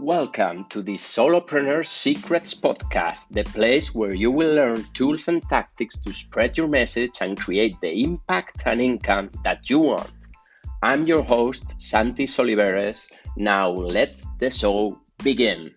Welcome to the Solopreneur Secrets Podcast, the place where you will learn tools and tactics to spread your message and create the impact and income that you want. I'm your host, Santi Soliveres. Now let the show begin.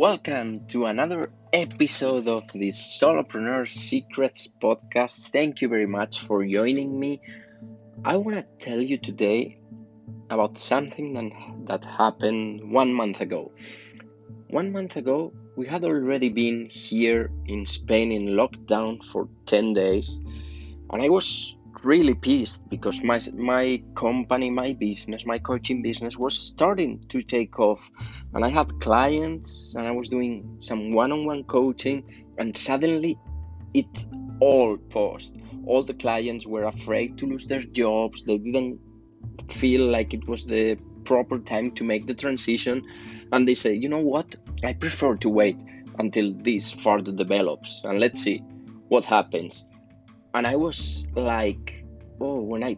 Welcome to another episode of the Solopreneur Secrets podcast. Thank you very much for joining me. I want to tell you today about something that happened one month ago. One month ago, we had already been here in Spain in lockdown for 10 days, and I was really pissed because my my company, my business, my coaching business was starting to take off, and I had clients and I was doing some one-on-one coaching, and suddenly it all paused. All the clients were afraid to lose their jobs. They didn't feel like it was the proper time to make the transition, and they say, you know what? I prefer to wait until this further develops, and let's see what happens and I was like, oh, when I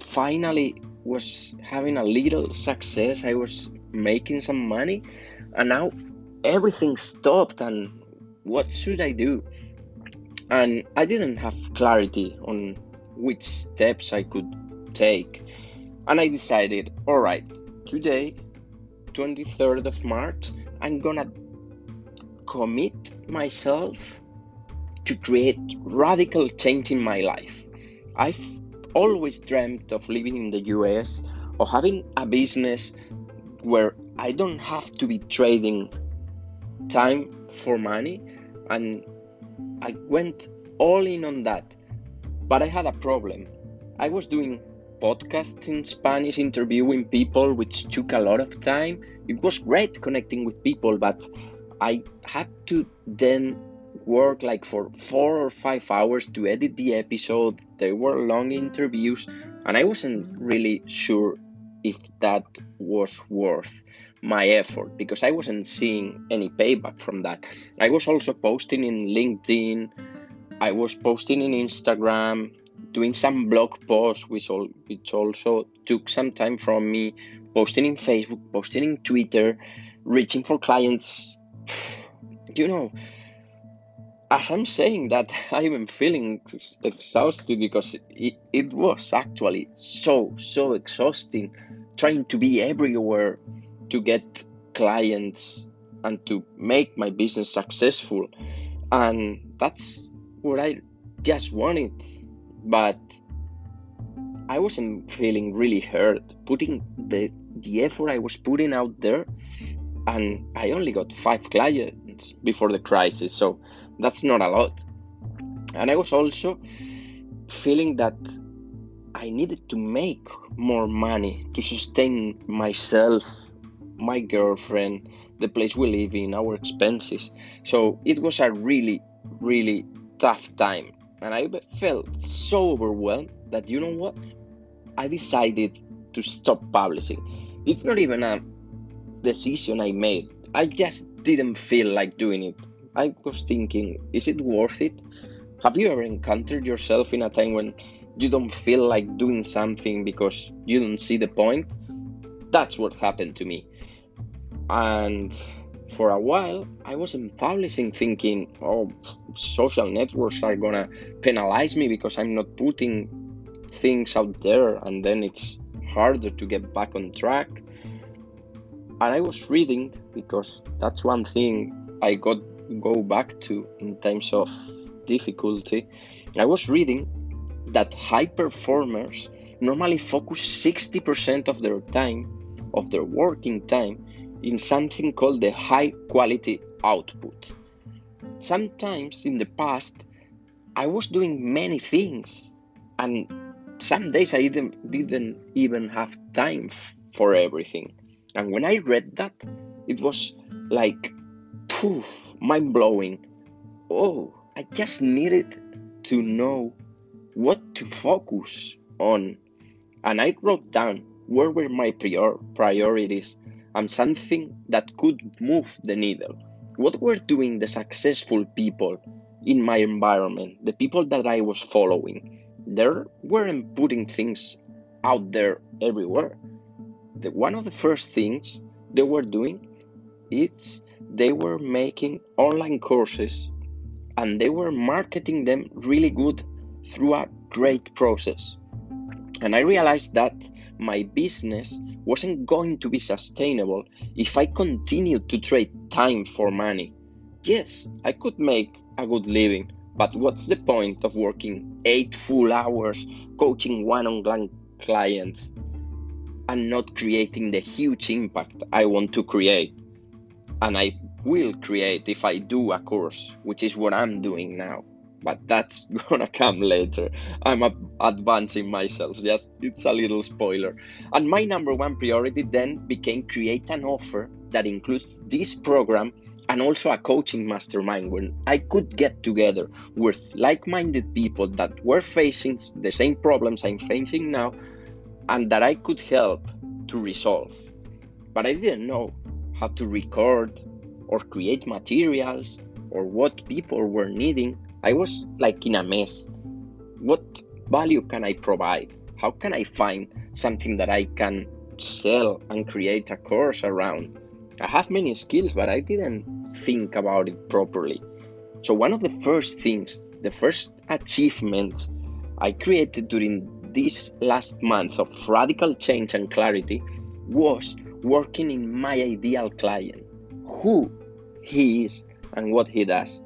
finally was having a little success, I was making some money, and now everything stopped. And what should I do? And I didn't have clarity on which steps I could take. And I decided, all right, today, 23rd of March, I'm gonna commit myself to create radical change in my life. I've always dreamt of living in the US or having a business where I don't have to be trading time for money and I went all in on that. But I had a problem. I was doing podcasts in Spanish, interviewing people, which took a lot of time. It was great connecting with people, but I had to then work like for four or five hours to edit the episode. They were long interviews, and I wasn't really sure if that was worth my effort because I wasn't seeing any payback from that. I was also posting in LinkedIn, I was posting in Instagram, doing some blog posts, which, all, which also took some time from me, posting in Facebook, posting in Twitter, reaching for clients. You know, as I'm saying that, I'm feeling exhausted because it, it was actually so, so exhausting trying to be everywhere to get clients and to make my business successful. And that's what I just wanted. But I wasn't feeling really hurt putting the, the effort I was putting out there. And I only got five clients before the crisis. So that's not a lot. And I was also feeling that I needed to make more money to sustain myself, my girlfriend, the place we live in, our expenses. So it was a really, really tough time. And I felt so overwhelmed that, you know what? I decided to stop publishing. It's not even a decision I made, I just didn't feel like doing it. I was thinking, is it worth it? Have you ever encountered yourself in a time when you don't feel like doing something because you don't see the point? That's what happened to me. And for a while, I wasn't publishing thinking, oh, social networks are gonna penalize me because I'm not putting things out there, and then it's harder to get back on track. And I was reading because that's one thing I got go back to in terms of difficulty, I was reading that high performers normally focus 60% of their time, of their working time, in something called the high quality output. Sometimes in the past, I was doing many things, and some days I didn't, didn't even have time for everything. And when I read that, it was like, poof, mind blowing. Oh, I just needed to know what to focus on. And I wrote down where were my prior- priorities and something that could move the needle. What were doing the successful people in my environment, the people that I was following? They weren't putting things out there everywhere. The, one of the first things they were doing is they were making online courses and they were marketing them really good through a great process. And I realized that my business wasn't going to be sustainable if I continued to trade time for money. Yes, I could make a good living, but what's the point of working eight full hours coaching one on one clients and not creating the huge impact I want to create? And I will create if I do a course, which is what I'm doing now but that's gonna come later. I'm advancing myself, just it's a little spoiler. And my number one priority then became create an offer that includes this program and also a coaching mastermind when I could get together with like minded people that were facing the same problems I'm facing now and that I could help to resolve. But I didn't know how to record or create materials or what people were needing I was like in a mess. What value can I provide? How can I find something that I can sell and create a course around? I have many skills, but I didn't think about it properly. So, one of the first things, the first achievements I created during this last month of radical change and clarity was working in my ideal client, who he is and what he does.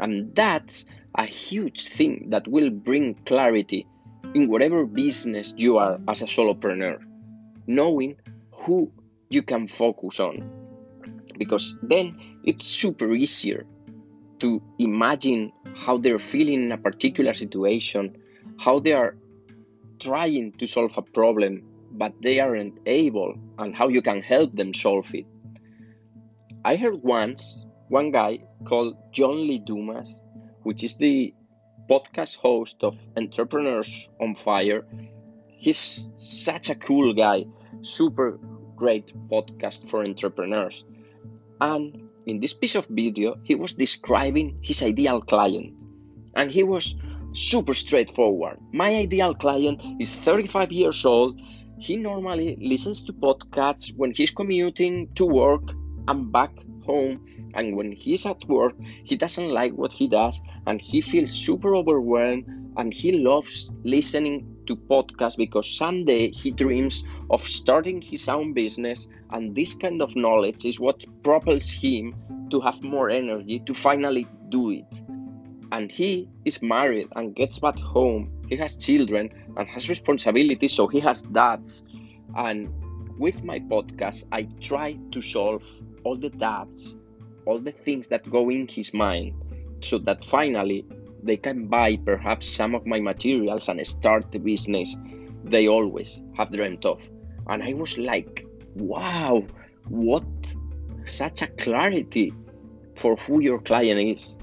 And that's a huge thing that will bring clarity in whatever business you are as a solopreneur. Knowing who you can focus on. Because then it's super easier to imagine how they're feeling in a particular situation, how they are trying to solve a problem, but they aren't able, and how you can help them solve it. I heard once one guy called John Lee Dumas, which is the podcast host of Entrepreneurs on Fire. He's such a cool guy, super great podcast for entrepreneurs. And in this piece of video, he was describing his ideal client. And he was super straightforward. My ideal client is 35 years old. He normally listens to podcasts when he's commuting to work and back home and when he's at work he doesn't like what he does and he feels super overwhelmed and he loves listening to podcasts because someday he dreams of starting his own business and this kind of knowledge is what propels him to have more energy to finally do it and he is married and gets back home he has children and has responsibilities so he has dads and with my podcast i try to solve all the doubts, all the things that go in his mind, so that finally they can buy perhaps some of my materials and start the business they always have dreamt of. And I was like, wow, what such a clarity for who your client is.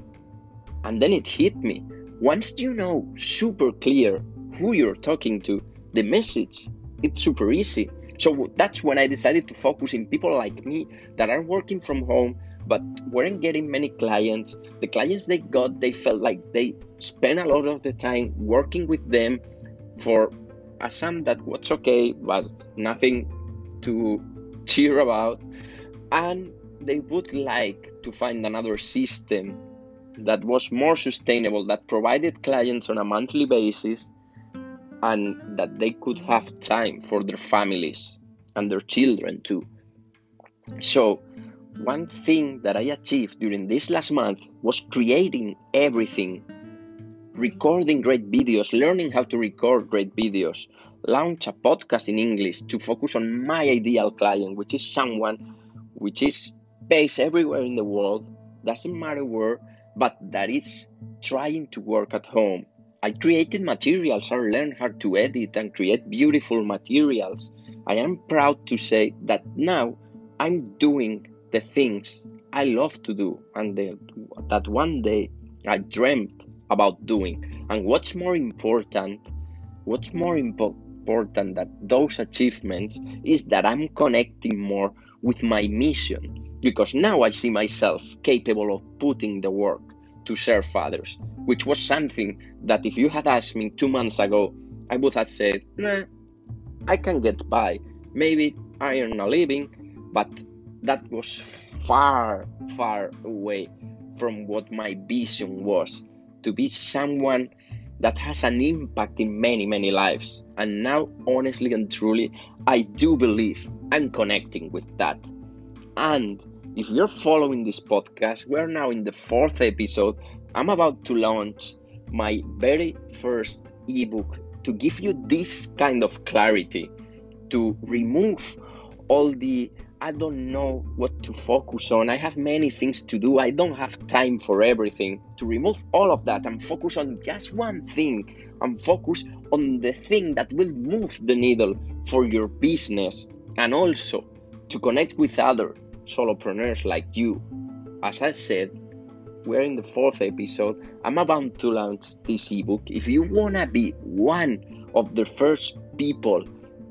And then it hit me. Once you know super clear who you're talking to, the message, it's super easy. So that's when I decided to focus in people like me that are working from home but weren't getting many clients. The clients they got, they felt like they spent a lot of the time working with them for a sum that was okay, but nothing to cheer about. And they would like to find another system that was more sustainable, that provided clients on a monthly basis and that they could have time for their families and their children too. So, one thing that I achieved during this last month was creating everything, recording great videos, learning how to record great videos, launch a podcast in English to focus on my ideal client, which is someone which is based everywhere in the world, doesn't matter where, but that is trying to work at home I created materials, I learned how to edit and create beautiful materials. I am proud to say that now I'm doing the things I love to do and the, that one day I dreamt about doing. And what's more important, what's more impo- important than those achievements is that I'm connecting more with my mission because now I see myself capable of putting the work to serve others, which was something that if you had asked me two months ago, I would have said, nah, I can get by. Maybe I earn a living, but that was far, far away from what my vision was to be someone that has an impact in many, many lives. And now, honestly and truly, I do believe I'm connecting with that. And if you're following this podcast, we're now in the fourth episode. I'm about to launch my very first ebook to give you this kind of clarity, to remove all the I don't know what to focus on. I have many things to do. I don't have time for everything. To remove all of that and focus on just one thing and focus on the thing that will move the needle for your business and also to connect with other solopreneurs like you. As I said, we're in the fourth episode. I'm about to launch this ebook. If you want to be one of the first people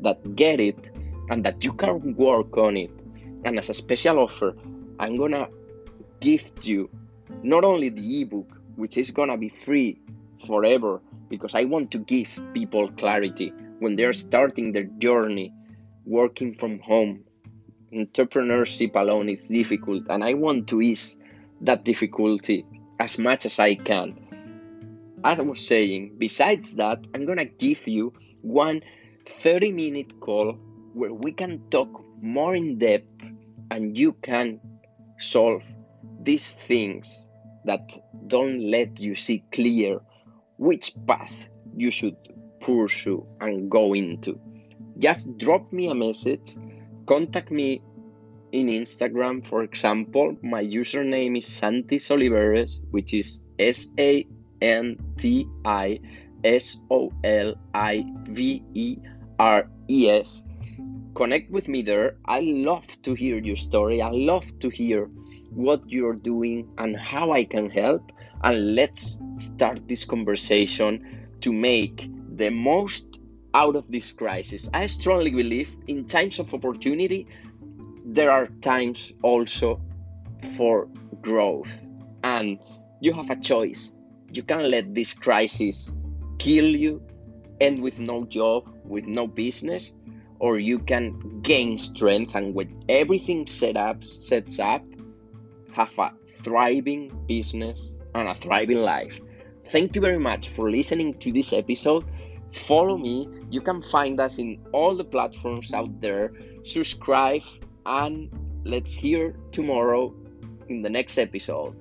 that get it and that you can work on it, and as a special offer, I'm gonna gift you not only the ebook, which is gonna be free forever, because I want to give people clarity when they're starting their journey working from home. Entrepreneurship alone is difficult, and I want to ease that difficulty as much as I can. As I was saying, besides that, I'm gonna give you one 30 minute call where we can talk more in depth and you can solve these things that don't let you see clear which path you should pursue and go into. Just drop me a message, contact me in Instagram, for example. My username is Santis Oliveres, which is S A N T I S O L I V E R E S connect with me there. I love to hear your story. I love to hear what you're doing and how I can help. And let's start this conversation to make the most out of this crisis. I strongly believe in times of opportunity, there are times also for growth. And you have a choice. You can let this crisis kill you, end with no job, with no business, or you can gain strength and with everything set up sets up have a thriving business and a thriving life thank you very much for listening to this episode follow me. You can find us in all the platforms out there. Subscribe and let's hear tomorrow in the next episode